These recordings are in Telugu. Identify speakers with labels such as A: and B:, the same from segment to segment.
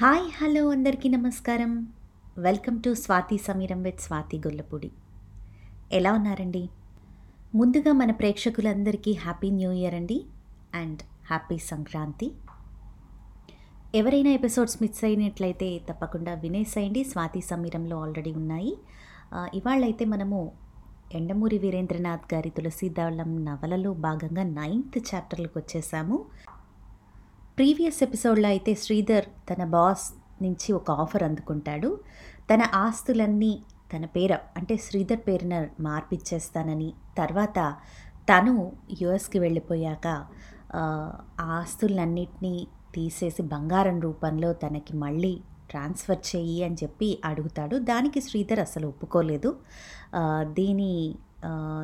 A: హాయ్ హలో అందరికీ నమస్కారం. Welcome to Swathi Sameeram with Swathi Gollapudi. ఎలా ఉన్నారండి? ముందుగా మన ప్రేక్షకులందరికీ హ్యాపీ న్యూ ఇయర్ అండి అండ్ హ్యాపీ సంక్రాంతి. ఎవరైనా ఎపిసోడ్స్ మిస్ అయినట్లయితే తప్పకుండా వినేసేయండి. స్వాతి సమీరంలో ఆల్రెడీ ఉన్నాయి. ఇవాళైతే మనము ఎండమూరి వీరేంద్రనాథ్ గారి తులసీదళం నవలలో భాగంగా నైన్త్ చాప్టర్లకు వచ్చేసాము. ప్రీవియస్ ఎపిసోడ్లో అయితే శ్రీధర్ తన బాస్ నుంచి ఒక ఆఫర్ అందుకుంటాడు. తన ఆస్తులన్నీ తన పేర అంటే శ్రీధర్ పేరున మార్పిచ్చేస్తానని. తర్వాత తను యుఎస్కి వెళ్ళిపోయాక ఆ, తీసేసి బంగారం రూపంలో తనకి మళ్ళీ ట్రాన్స్ఫర్ చెయ్యి అని చెప్పి అడుగుతాడు. దానికి శ్రీధర్ అసలు ఒప్పుకోలేదు. దీని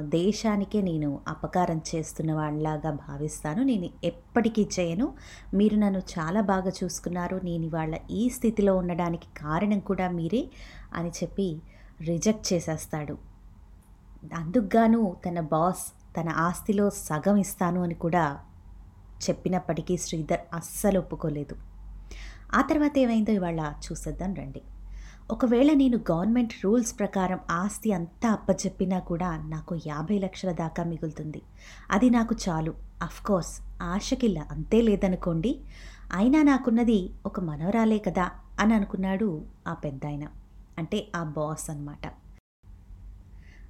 A: దేశానికే నేను అపకారం చేస్తున్న వాళ్ళలాగా భావిస్తాను. నేను ఎప్పటికీ చేయను. మీరు నన్ను చాలా బాగా చూసుకున్నారు. నేను ఇవాళ ఈ స్థితిలో ఉండడానికి కారణం కూడా మీరే అని చెప్పి రిజెక్ట్ చేసేస్తాడు. అందుకుగాను తన బాస్ తన ఆస్తిలో సగం ఇస్తాను అని కూడా చెప్పినప్పటికీ శ్రీధర్ అస్సలు ఒప్పుకోలేదు. ఆ తర్వాత ఏమైందో ఇవాళ చూసేద్దాం రండి. ఒకవేళ నేను గవర్నమెంట్ రూల్స్ ప్రకారం ఆస్తి అంతా అప్పచెప్పినా కూడా నాకు యాభై లక్షల దాకా మిగులుతుంది. అది నాకు చాలు. అఫ్కోర్స్ ఆశకిల్ల అంతే లేదనుకోండి అయినా నాకున్నది ఒక మనవరాలే కదా అని అనుకున్నాడు ఆ పెద్దాయన. అంటే ఆ బాస్ అన్నమాట.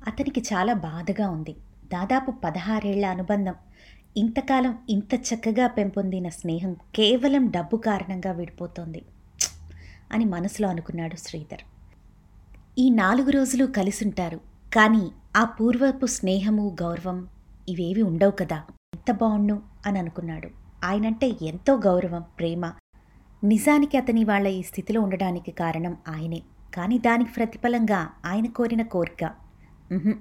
A: అతనికి చాలా బాధగా ఉంది. దాదాపు పదహారేళ్ళ అనుబంధం. ఇంతకాలం ఇంత చక్కగా పెంపొందిన స్నేహం కేవలం డబ్బు కారణంగా విడిపోతోంది. అని మనసులో అనుకున్నాడు శ్రీధర్. ఈ నాలుగు రోజులు కలిసుంటారు కానీ ఆ పూర్వపు స్నేహము గౌరవం ఇవేవి ఉండవు కదా? ఎంత బాగుండు అని అనుకున్నాడు. ఆయనంటే ఎంతో గౌరవం ప్రేమ. నిజానికి అతని వాళ్ళ ఈ స్థితిలో ఉండడానికి కారణం ఆయనే. కానీ దానికి ప్రతిఫలంగా ఆయన కోరిన కోరిక. ఆత్మవంచ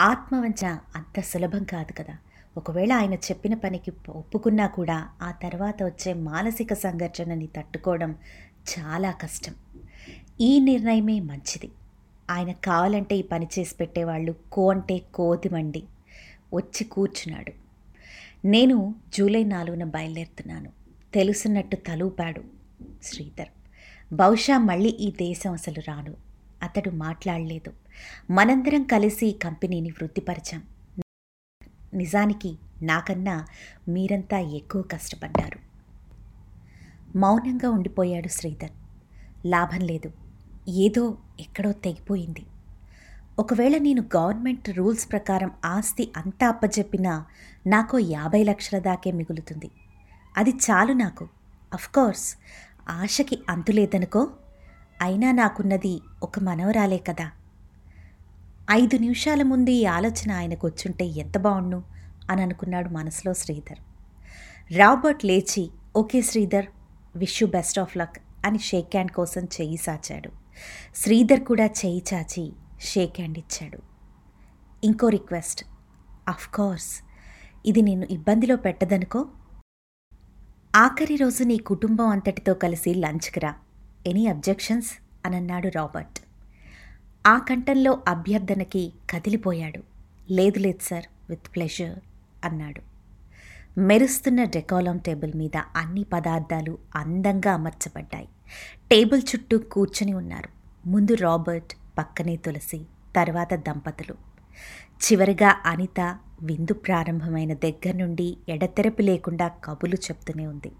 A: ఆత్మవంచన అంత సులభం కాదు కదా? ఒకవేళ ఆయన చెప్పిన పనికి ఒప్పుకున్నా కూడా ఆ తర్వాత వచ్చే మానసిక సంఘర్షణని తట్టుకోవడం చాలా కష్టం. ఈ నిర్ణయమే మంచిది. ఆయన కావాలంటే ఈ పని చేసి పెట్టేవాళ్ళు కో అంటే కోతిమండి. వచ్చి కూర్చున్నాడు. నేను జూలై నాలుగున బయలుదేరుతున్నాను. తెలుసున్నట్టు తలూపాడు శ్రీధర్. బహుశా మళ్ళీ ఈ దేశం అసలు రాను అతడు మాట్లాడలేదు. మనందరం కలిసి ఈ కంపెనీని వృద్ధిపరిచాం. నిజానికి నాకన్నా మీరంతా ఎక్కువ కష్టపడ్డారు. మౌనంగా ఉండిపోయాడు శ్రీధర్. లాభం లేదు. ఏదో ఎక్కడో తెగిపోయింది. ఒకవేళ నేను గవర్నమెంట్ రూల్స్ ప్రకారం ఆస్తి అంతా అప్పజెప్పినా నాకు యాభై లక్షల దాకే మిగులుతుంది. అది చాలు నాకు. అఫ్కోర్స్ ఆశకి అంతులేదనుకో అయినా నాకున్నది ఒక మనవరాలే కదా. ఐదు నిమిషాల ముందు ఈ ఆలోచన ఆయనకు వచ్చుంటే ఎంత బాగుండు? అని అనుకున్నాడు మనసులో శ్రీధర్. రాబర్ట్ లేచి okay Sridhar wish you best of luck అని షేక్ హ్యాండ్ కోసం చెయ్యి సాచాడు. శ్రీధర్ కూడా చెయ్యి చాచి షేక్ హ్యాండ్ ఇచ్చాడు. ఇంకో రిక్వెస్ట్. అఫ్ కోర్స్ ఇది నేను ఇబ్బందిలో పెట్టదనుకో. ఆఖరి రోజు నీ కుటుంబం అంతటితో కలిసి లంచ్కి రా. ఎనీ అబ్జెక్షన్స్ అనన్నాడు రాబర్ట్. ఆ కంఠంలో అభ్యర్థనకి కదిలిపోయాడు. లేదు లేదు సార్ విత్ ప్లెజర్ అన్నాడు. మెరుస్తున్న డెకాలం టేబుల్ మీద అన్ని పదార్థాలు అందంగా అమర్చబడ్డాయి. టేబుల్ చుట్టూ కూర్చొని ఉన్నారు. ముందు రాబర్ట్ పక్కనే తులసి తర్వాత దంపతులు. చివరిగా అనిత విందు ప్రారంభమైన దగ్గర నుండి ఎడతెరపి లేకుండా కబులు చెప్తూనే ఉంది.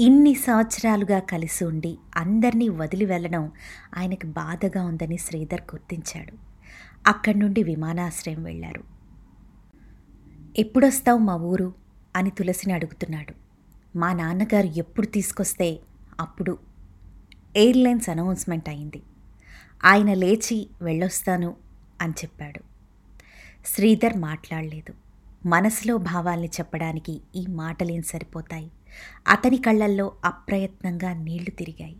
A: ఇన్ని సంవత్సరాలుగా కలిసి ఉండి అందరినీ వదిలి వెళ్ళడం ఆయనకు బాధగా ఉందని శ్రీధర్ గుర్తించాడు. అక్కడి నుండి విమానాశ్రయం వెళ్ళారు. ఎప్పుడొస్తావు మా ఊరు? అని తులసిని అడుగుతున్నాడు. మా నాన్నగారు ఎప్పుడు తీసుకొస్తే అప్పుడు ఎయిర్లైన్స్ అనౌన్స్మెంట్ అయింది. ఆయన లేచి వెళ్ళొస్తాను అని చెప్పాడు. శ్రీధర్ మాట్లాడలేదు. మనసులో భావాల్ని చెప్పడానికి ఈ మాటలేం సరిపోతాయి. అతని కళ్ళల్లో అప్రయత్నంగా నీళ్ళు తిరిగాయి.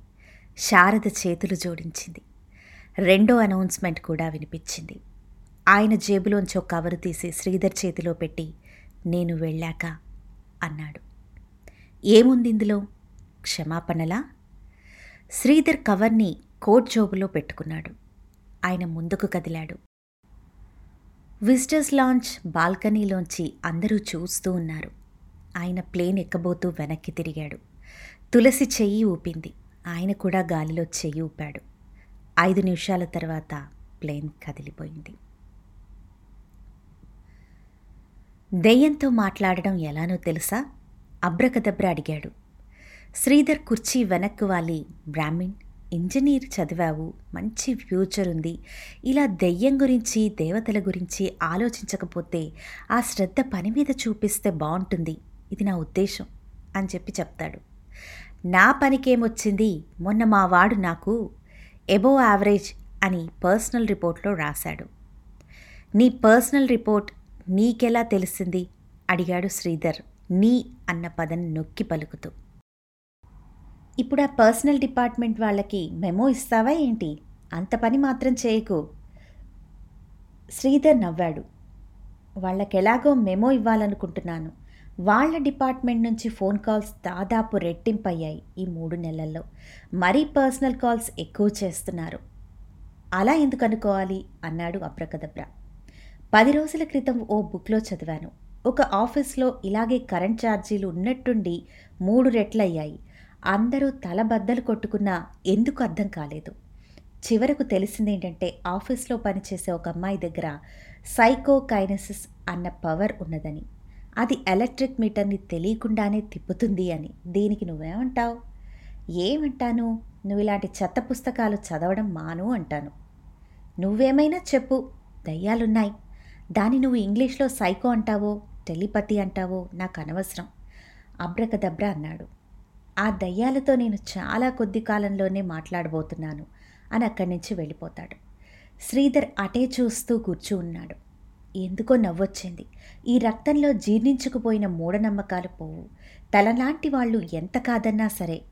A: శారద చేతులు జోడించింది. రెండో అనౌన్స్మెంట్ కూడా వినిపించింది. ఆయన జేబులోంచి ఒక కవరు తీసి శ్రీధర్ చేతిలో పెట్టి నేను వెళ్ళాక అన్నాడు. ఏముంది ఇందులో? క్షమాపణలా? శ్రీధర్ కవర్ని కోట్ జోబులో పెట్టుకున్నాడు. ఆయన ముందుకు కదిలాడు. విజిటర్స్ లాంచ్ బాల్కనీలోంచి అందరూ చూస్తూ ఉన్నారు. ఆయన ప్లేన్ ఎక్కబోతూ వెనక్కి తిరిగాడు. తులసి చెయ్యి ఊపింది. ఆయన కూడా గాలిలో చెయ్యి ఊపాడు. ఐదు నిమిషాల తర్వాత ప్లేన్ కదిలిపోయింది. దెయ్యంతో మాట్లాడడం ఎలానో తెలుసా? అబ్రకదబ్ర అడిగాడు. శ్రీధర్ కుర్చీ వెనక్కు వాలి బ్రాహ్మిణ్ ఇంజనీర్ చదివావు మంచి ఫ్యూచర్ ఉంది. ఇలా దెయ్యం గురించి దేవతల గురించి ఆలోచించకపోతే ఆ శ్రద్ధ పని మీద చూపిస్తే బాగుంటుంది ఇది నా ఉద్దేశం అని చెప్పి చెప్తాడు. నా పనికేమొచ్చింది? మొన్న మా వాడు నాకు ఎబో యావరేజ్ అని పర్సనల్ రిపోర్ట్లో రాశాడు. నీ పర్సనల్ రిపోర్ట్ నీకెలా తెలిసింది? అడిగాడు శ్రీధర్. నీ అన్న పదం నొక్కి పలుకుతూ. ఇప్పుడు ఆ పర్సనల్ డిపార్ట్మెంట్ వాళ్ళకి మెమో ఇస్తావా ఏంటి? అంత పని మాత్రం చేయకు. శ్రీధర్ నవ్వాడు. వాళ్ళకెలాగో మెమో ఇవ్వాలనుకుంటున్నాను. వాళ్ళ డిపార్ట్మెంట్ నుంచి ఫోన్ కాల్స్ దాదాపు రెట్టింపయ్యాయి ఈ మూడు నెలల్లో. మరీ పర్సనల్ కాల్స్ ఎక్కువ చేస్తున్నారు. అలా ఎందుకు అనుకోవాలి? అన్నాడు అప్రకదబ్ర పది రోజుల క్రితం ఓ బుక్లో చదివాను. ఒక ఆఫీస్లో ఇలాగే కరెంట్ ఛార్జీలు ఉన్నట్టుండి మూడు రెట్లయ్యాయి. అందరూ తలబద్దలు కొట్టుకున్నా ఎందుకు అర్థం కాలేదు. చివరకు తెలిసిందేంటంటే ఆఫీస్లో పనిచేసే ఒక అమ్మాయి దగ్గర సైకోకైనసిస్ అన్న పవర్ ఉన్నదని. అది ఎలక్ట్రిక్ మీటర్ని తెలియకుండానే తిప్పుతుంది అని. దీనికి నువ్వేమంటావు? ఏమంటాను? నువ్వు ఇలాంటి చెత్త పుస్తకాలు చదవడం మాను అంటాను. నువ్వేమైనా చెప్పు. దయ్యాలున్నాయి. దాన్ని నువ్వు ఇంగ్లీష్లో సైకో అంటావో టెలిపతి అంటావో నాకు అనవసరం అబ్రకదబ్ర అన్నాడు. ఆ దయ్యాలతో నేను చాలా కొద్ది కాలంలోనే మాట్లాడబోతున్నాను అని అక్కడి నుంచి వెళ్ళిపోతాడు. శ్రీధర్ అటే చూస్తూ కూర్చు ఉన్నాడు. ఎందుకో నవ్వొచ్చింది. ఈ రక్తంలో జీర్ణించుకుపోయిన మూఢనమ్మకాలు పోవు. తలలాంటి వాళ్ళు ఎంత కాదన్నా సరే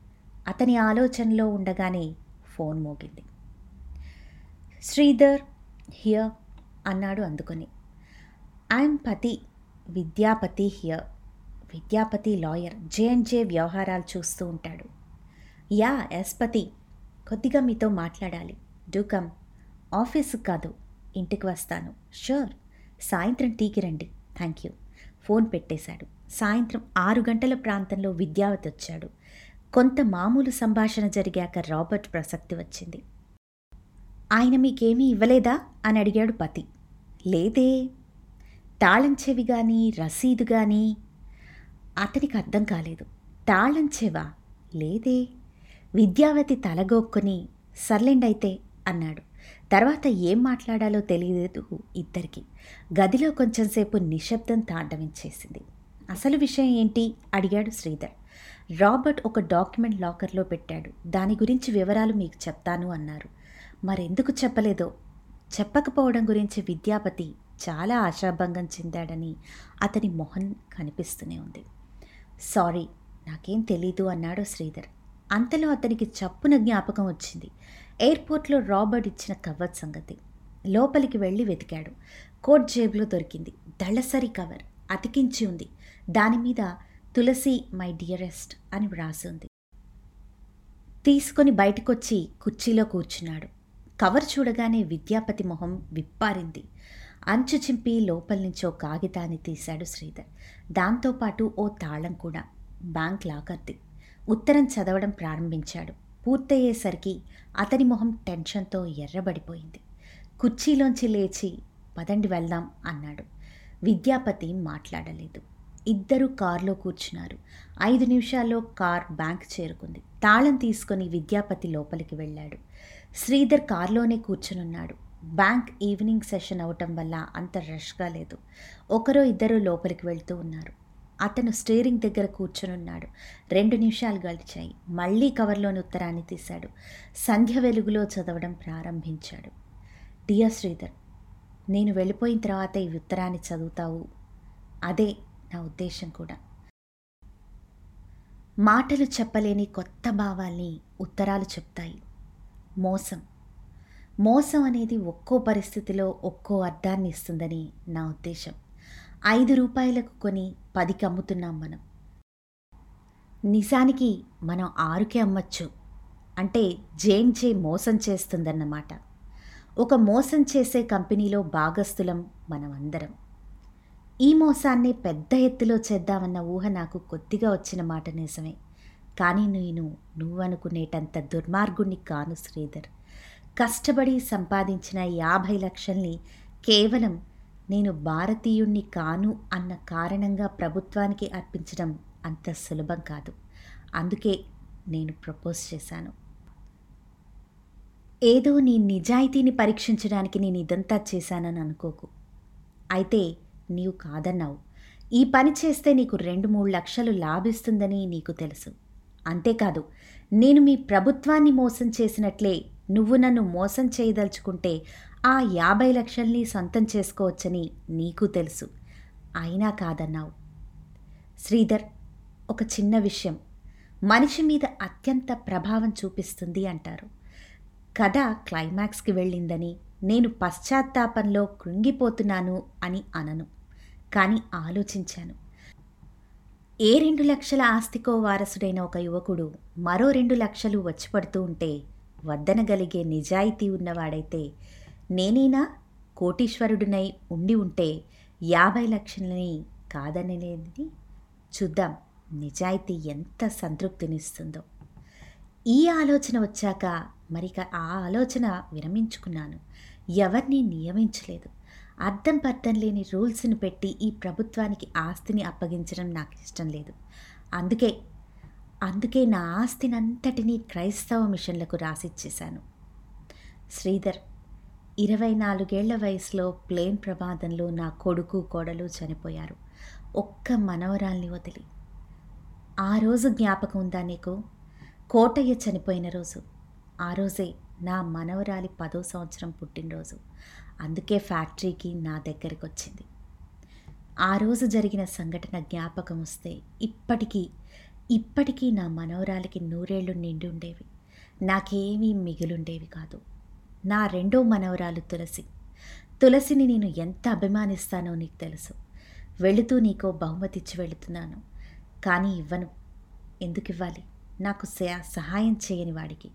A: అతని ఆలోచనలో ఉండగానే ఫోన్ మోగింది. శ్రీధర్ హియర్ అన్నాడు అందుకొని. I'm Pati Vidyapati here Vidyapati lawyer JNJ J వ్యవహారాలు చూస్తూ ఉంటాడు. యా ఎస్పతి కొద్దిగా మీతో మాట్లాడాలి. డూ కమ్ కాదు ఇంటికి వస్తాను. షూర్ సాయంత్రం టీకి రండి. థ్యాంక్ యూ ఫోన్ పెట్టేశాడు. సాయంత్రం ఆరు గంటల ప్రాంతంలో విద్యావతి వచ్చాడు. కొంత మామూలు సంభాషణ జరిగాక రాబర్ట్ ప్రసక్తి వచ్చింది. ఆయన మీకేమీ ఇవ్వలేదా? అని అడిగాడు పతి. లేదే. తాళం చెవి కానీ రసీదు కానీ అతనికి అర్థం కాలేదు. తాళం చెవా? లేదే. విద్యావతి తలగొక్కుని సర్లెండైతే అన్నాడు. తర్వాత ఏం మాట్లాడాలో తెలియలేదు ఇద్దరికి. గదిలో కొంచెంసేపు నిశ్శబ్దం తాండవించేసింది. అసలు విషయం ఏంటి? అడిగాడు శ్రీధర్. రాబర్ట్ ఒక డాక్యుమెంట్ లాకర్లో పెట్టాడు. దాని గురించి వివరాలు మీకు చెప్తాను అన్నారు. మరెందుకు చెప్పలేదో? చెప్పకపోవడం గురించి విద్యాపతి చాలా ఆశాభంగం చెందాడని అతని మొహం కనిపిస్తూనే ఉంది. సారీ నాకేం తెలీదు అన్నాడు శ్రీధర్. అంతలో అతనికి చప్పున జ్ఞాపకం వచ్చింది. ఎయిర్పోర్ట్లో రాబర్ట్ ఇచ్చిన కవర్ సంగతి. లోపలికి వెళ్ళి వెతికాడు. కోట్ జేబులో దొరికింది. దళసరి కవర్. అతికించి ఉంది. దాని మీద తులసి మై డియరెస్ట్ అని వ్రాసి ఉంది. తీసుకొని బయటకొచ్చి కుర్చీలో కూర్చున్నాడు. కవర్ చూడగానే విద్యాపతి మొహం విప్పారింది. అంచు చింపి లోపల నుంచి ఓ కాగితాన్ని తీశాడు శ్రీధర్. దాంతోపాటు ఓ తాళం కూడా బ్యాంక్ లాకర్ది. ఉత్తరం చదవడం ప్రారంభించాడు. పూర్తయ్యేసరికి అతని మొహం టెన్షన్తో ఎర్రబడిపోయింది. కుర్చీలోంచి లేచి పదండి వెళ్దాం అన్నాడు. విద్యాపతి మాట్లాడలేదు. ఇద్దరు కారులో కూర్చున్నారు. ఐదు నిమిషాల్లో కార్ బ్యాంక్ చేరుకుంది. తాళం తీసుకొని విద్యాపతి లోపలికి వెళ్ళాడు. శ్రీధర్ కారులోనే కూర్చునున్నాడు. బ్యాంక్ ఈవినింగ్ సెషన్ అవటం వల్ల అంత రష్గా లేదు. ఒకరో ఇద్దరు లోపలికి వెళ్తూ ఉన్నారు. అతను స్టీరింగ్ దగ్గర కూర్చొనున్నాడు. రెండు నిమిషాలు గడిచాయి. మళ్ళీ కవర్లోని ఉత్తరాన్ని తీశాడు. సంధ్య వెలుగులో చదవడం ప్రారంభించాడు. డియర్ శ్రీధర్ నేను వెళ్ళిపోయిన తర్వాత ఈ ఉత్తరాన్ని చదువుతావు. అదే నా ఉద్దేశం కూడా. మాటలు చెప్పలేని కొత్త భావాల్ని ఉత్తరాలు చెప్తాయి. మోసం. మోసం అనేది ఒక్కో పరిస్థితిలో ఒక్కో అర్థాన్ని ఇస్తుందని నా ఉద్దేశం. ఐదు రూపాయలకు కొని పదికి అమ్ముతున్నాం మనం. నిజానికి మనం ఆరుకే అమ్మచ్చు. అంటే జేన్ చే మోసం చేస్తుందన్నమాట. ఒక మోసం చేసే కంపెనీలో భాగస్థులం మనం అందరం ఈ మోసాన్ని పెద్ద ఎత్తులో చేద్దామన్న ఊహ నాకు కొద్దిగా వచ్చిన మాట నిజమే. కానీ నేను నువ్వనుకునేటంత దుర్మార్గుణ్ణి కాను శ్రీధర్. కష్టపడి సంపాదించిన యాభై లక్షల్ని కేవలం నేను భారతీయుణ్ణి కాను అన్న కారణంగా ప్రభుత్వానికి అర్పించడం అంత సులభం కాదు. అందుకే నేను ప్రపోజ్ చేశాను. ఏదో నీ నిజాయితీని పరీక్షించడానికి నేను ఇదంతా చేశానని అనుకోకు. అయితే నీవు కాదన్నావు. ఈ పని చేస్తే నీకు రెండు మూడు లక్షలు లాభిస్తుందని నీకు తెలుసు. అంతేకాదు నేను మీ ప్రభుత్వాన్ని మోసం చేసినట్లే నువ్వు నన్ను మోసం చేయదలుచుకుంటే ఆ యాభై లక్షల్ని సొంతం చేసుకోవచ్చని నీకు తెలుసు. అయినా కాదన్నావు. శ్రీధర్ ఒక చిన్న విషయం. మనిషి మీద అత్యంత ప్రభావం చూపిస్తుంది అంటారు. కథ క్లైమాక్స్కి వెళ్ళిందని నేను పశ్చాత్తాపంలో కృంగిపోతున్నాను అని అనను కానీ ఆలోచించాను. ఏ రెండు లక్షల ఆస్తికో వారసుడైన ఒక యువకుడు మరో రెండు లక్షలు వచ్చి పడుతూ ఉంటే వద్దనగలిగే నిజాయితీ ఉన్నవాడైతే నేనైనా కోటీశ్వరుడినై ఉండి ఉంటే యాభై లక్షలని కాదనలేదని చూద్దాం నిజాయితీ ఎంత సంతృప్తినిస్తుందో. ఈ ఆలోచన వచ్చాక మరిక ఆ ఆలోచన విరమించుకున్నాను. ఎవరిని నియమించలేదు. అర్థం పర్థం లేని రూల్స్ని పెట్టి ఈ ప్రభుత్వానికి ఆస్తిని అప్పగించడం నాకు ఇష్టం లేదు. అందుకే అందుకే నా ఆస్తినంతటినీ క్రైస్తవ మిషన్లకు రాసిచ్చేశాను. శ్రీధర్ ఇరవై నాలుగేళ్ళ వయసులో ప్లేన్ ప్రమాదంలో నా కొడుకు కోడలు చనిపోయారు. ఒక్క మనవరాల్ని వదిలి. ఆ రోజు జ్ఞాపకం ఉందా నీకు? కోటయ్య చనిపోయిన రోజు. ఆ రోజే నా మనవరాలి పదో సంవత్సరం పుట్టినరోజు. అందుకే ఫ్యాక్టరీకి నా దగ్గరికి వచ్చింది ఆ రోజు జరిగిన సంఘటన జ్ఞాపకం వస్తే ఇప్పటికీ ఇప్పటికీ నా మనవరాలకి నూరేళ్ళు నిండి ఉండేవి నాకేమీ మిగిలుండేవి కాదు. నా రెండో మనవరాలు తులసి. తులసిని నేను ఎంత అభిమానిస్తానో నీకు తెలుసు. వెళుతూ నీకో బహుమతి ఇచ్చి వెళుతున్నాను. కానీ ఇవ్వను. ఎందుకు ఇవ్వాలి నాకు సహాయం చేయని వాడికి.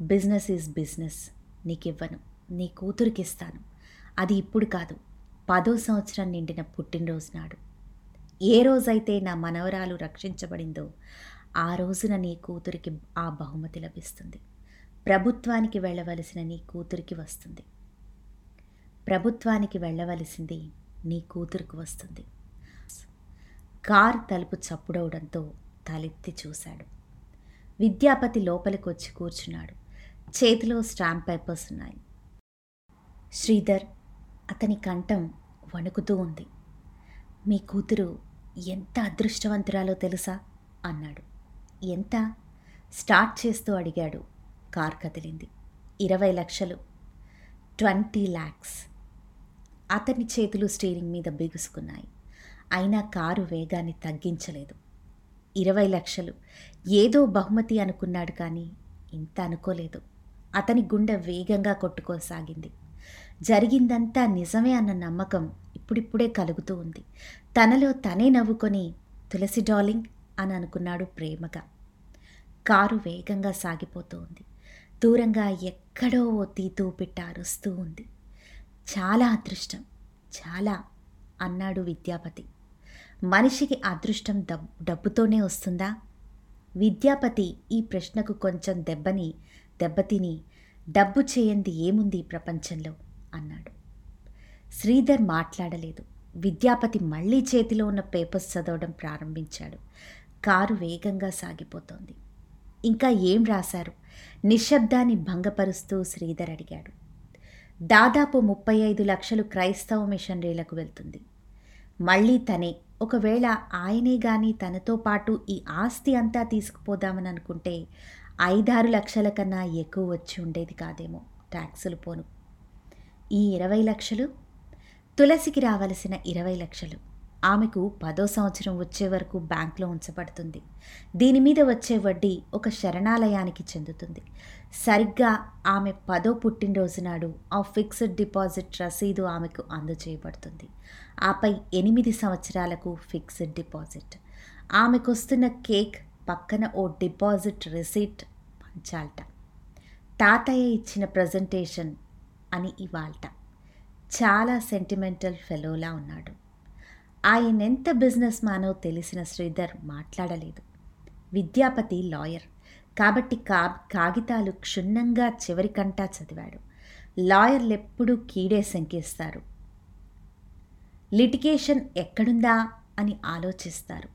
A: Business is business. నీకు ఇవ్వను నీ కూతురికి ఇస్తాను. అది ఇప్పుడు కాదు. పదో సంవత్సరం నిండిన పుట్టినరోజు నాడు. ఏ రోజైతే నా మనవరాలు రక్షించబడిందో ఆ రోజున నీ కూతురికి ఆ బహుమతి లభిస్తుంది. ప్రభుత్వానికి వెళ్ళవలసిన నీ కూతురికి వస్తుంది. ప్రభుత్వానికి వెళ్ళవలసింది నీ కూతురికి వస్తుంది. కార్ తలుపు చప్పుడవడంతో తలెత్తి చూశాడు. విద్యాపతి లోపలికి వచ్చి కూర్చున్నాడు. చేతిలో స్టాంప్ పేపర్స్ ఉన్నాయి. శ్రీధర్ అతని కంఠం వణుకుతూ ఉంది. మీ కూతురు ఎంత అదృష్టవంతురాలో తెలుసా? అన్నాడు. ఎంత? స్టార్ట్ చేస్తూ అడిగాడు. కార్ కదిలింది. ఇరవై లక్షలు. ట్వంటీ ల్యాక్స్ అతని చేతులు స్టీరింగ్ మీద బిగుసుకున్నాయి. అయినా కారు వేగాన్ని తగ్గించలేదు. ఇరవై లక్షలు. ఏదో బహుమతి అనుకున్నాడు కానీ ఇంత అనుకోలేదు. అతని గుండె వేగంగా కొట్టుకోసాగింది. జరిగిందంతా నిజమే అన్న నమ్మకం ఇప్పుడిప్పుడే కలుగుతూ ఉంది. తనలో తనే నవ్వుకొని తులసి డార్లింగ్ అని అనుకున్నాడు ప్రేమగా. కారు వేగంగా సాగిపోతూ ఉంది. దూరంగా ఎక్కడో ఓ తీతూ పిట్ట అరుస్తూ ఉంది. చాలా అదృష్టం చాలా అన్నాడు విద్యాపతి. మనిషికి అదృష్టం డబ్ డబ్బుతోనే వస్తుందా? విద్యాపతి ఈ ప్రశ్నకు కొంచెం దెబ్బని దెబ్బతిని డబ్బు చేయంది ఏముంది ఈ ప్రపంచంలో? అన్నాడు. శ్రీధర్ మాట్లాడలేదు. విద్యాపతి మళ్ళీ చేతిలో ఉన్న పేపర్స్ చదవడం ప్రారంభించాడు. కారు వేగంగా సాగిపోతోంది. ఇంకా ఏం రాశారు? నిశ్శబ్దాన్ని భంగపరుస్తూ శ్రీధర్ అడిగాడు. దాదాపు ముప్పై ఐదు లక్షలు క్రైస్తవ మిషనరీలకు వెళ్తుంది. మళ్ళీ తనే ఒకవేళ ఆయనే గాని తనతో పాటు ఈ ఆస్తి అంతా తీసుకుపోదామని అనుకుంటే ఐదారు లక్షల కన్నా ఎక్కువ వచ్చి ఉండేది కాదేమో ట్యాక్సులు పోను. ఈ ఇరవై లక్షలు తులసికి రావలసిన ఇరవై లక్షలు. ఆమెకు పదో సంవత్సరం వచ్చే వరకు బ్యాంక్లో ఉంచబడుతుంది. దీని మీద వచ్చే వడ్డీ ఒక శరణాలయానికి చెందుతుంది. సరిగ్గా ఆమె పదో పుట్టినరోజు నాడు ఆ ఫిక్స్డ్ డిపాజిట్ రసీదు ఆమెకు అందజేయబడుతుంది. ఆపై ఎనిమిది సంవత్సరాలకు ఫిక్స్డ్ డిపాజిట్. ఆమెకు వస్తున్న కేక్ పక్కన ఓ డిపాజిట్ రిసీట్ పంచాలట. తాతయ్య ఇచ్చిన ప్రజెంటేషన్ అని ఇవాల్ట. చాలా సెంటిమెంటల్ ఫెలోలా ఉన్నాడు. ఆయన ఎంత బిజినెస్ మానో తెలిసిన శ్రీధర్ మాట్లాడలేదు. విద్యాపతి లాయర్ కాబట్టి కా కాగితాలు క్షుణ్ణంగా చివరికంటా చదివాడు. లాయర్లు ఎప్పుడూ కీడే శంకిస్తారు. లిటిగేషన్ ఎక్కడుందా అని ఆలోచిస్తారు.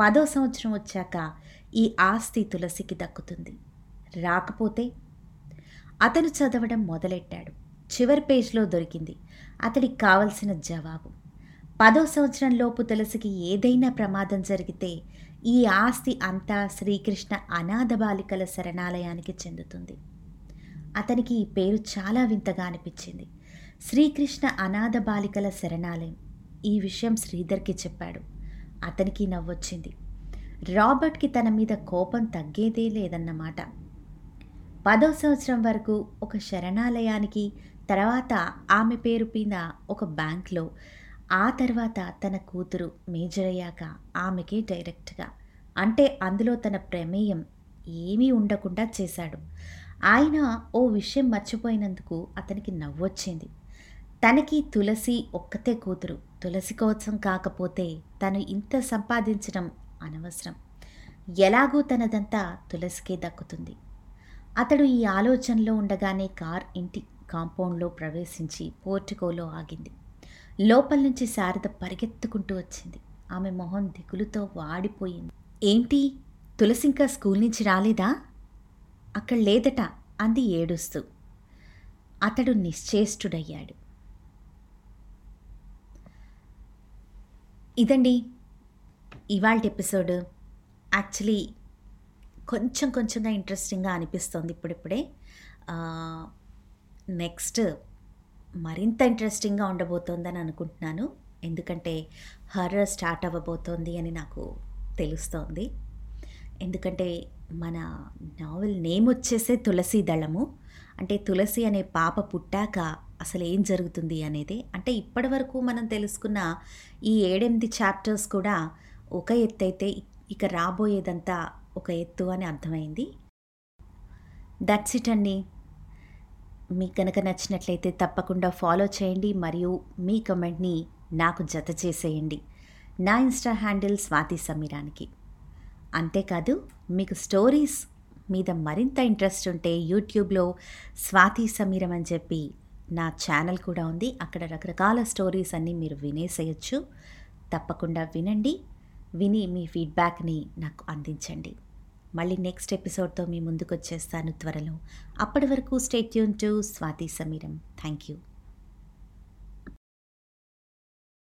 A: పదో సంవత్సరం వచ్చాక ఈ ఆస్తి తులసికి దక్కుతుంది. రాకపోతే అతను చదవడం మొదలెట్టాడు. చివరి పేజ్లో దొరికింది. అతడికి కావలసిన జవాబు. పదో సంవత్సరంలోపు తులసికి ఏదైనా ప్రమాదం జరిగితే ఈ ఆస్తి అంతా శ్రీకృష్ణ అనాథ బాలికల శరణాలయానికి చెందుతుంది. అతనికి ఈ పేరు చాలా వింతగా అనిపించింది. శ్రీకృష్ణ అనాథ బాలికల శరణాలయం. ఈ విషయం శ్రీధర్కి చెప్పాడు. అతనికి నవ్వొచ్చింది. రాబర్ట్కి తన మీద కోపం తగ్గేదే లేదన్నమాట. పదో సంవత్సరం వరకు ఒక శరణాలయానికి తర్వాత ఆమె పేరు మీద ఒక బ్యాంక్లో ఆ తర్వాత తన కూతురు మేజర్ అయ్యాక ఆమెకి డైరెక్ట్గా. అంటే అందులో తన ప్రమేయం ఏమీ ఉండకుండా చేశాడు. ఆయన ఓ విషయం మర్చిపోయినందుకు అతనికి నవ్వొచ్చింది. తనకి తులసి ఒక్కతే కూతురు. తులసి కోసం కాకపోతే తను ఇంత సంపాదించడం అనవసరం. ఎలాగూ తనదంతా తులసికే దక్కుతుంది. అతడు ఈ ఆలోచనలో ఉండగానే కార్ ఇంటి కాంపౌండ్లో ప్రవేశించి పోర్టికోలో ఆగింది. లోపల నుంచి శారద పరిగెత్తుకుంటూ వచ్చింది. ఆమె మొహం దిగులుతో వాడిపోయింది. ఏంటి? తులసి ఇంకా స్కూల్ నుంచి రాలేదా? అక్కడ లేదట అంది ఏడుస్తూ. అతడు నిశ్చేష్టుడయ్యాడు. ఇదండి ఇవాళ ఎపిసోడ్. యాక్చువల్లీ కొంచెం కొంచెంగా ఇంట్రెస్టింగ్గా అనిపిస్తుంది ఇప్పుడిప్పుడే. నెక్స్ట్ మరింత ఇంట్రెస్టింగ్గా ఉండబోతోందని అనుకుంటున్నాను. ఎందుకంటే హర్రర్ స్టార్ట్ అవ్వబోతోంది అని నాకు తెలుస్తోంది. ఎందుకంటే మన నావెల్ నేమ్ వచ్చేసే తులసి దళము. అంటే తులసి అనే పాప పుట్టాక అసలు ఏం జరుగుతుంది అనేది. అంటే ఇప్పటి వరకు మనం తెలుసుకున్న ఈ ఏడెనిమిది చాప్టర్స్ కూడా ఒక ఎత్తు అయితే ఇక రాబోయేదంతా ఒక ఎత్తు అని అర్థమైంది. దట్స్ ఇట్ అండి. మీకు కనుక నచ్చినట్లయితే తప్పకుండా ఫాలో చేయండి మరియు మీ కమెంట్ని నాకు జత చేసేయండి. నా ఇన్స్టా హ్యాండిల్ స్వాతి సమీరానికి. అంతేకాదు మీకు స్టోరీస్ మీద మరింత ఇంట్రెస్ట్ ఉంటే యూట్యూబ్లో స్వాతి సమీరం అని చెప్పి నా ఛానల్ కూడా ఉంది. అక్కడ రకరకాల స్టోరీస్ అన్నీ మీరు వినేసేయచ్చు. తప్పకుండా వినండి. విని మీ ఫీడ్బ్యాక్ని నాకు అందించండి. మళ్ళీ నెక్స్ట్ ఎపిసోడ్తో మీ ముందుకు వచ్చేస్తాను త్వరలో. అప్పటి వరకు stay tune to Swathi Sameeram. Thank you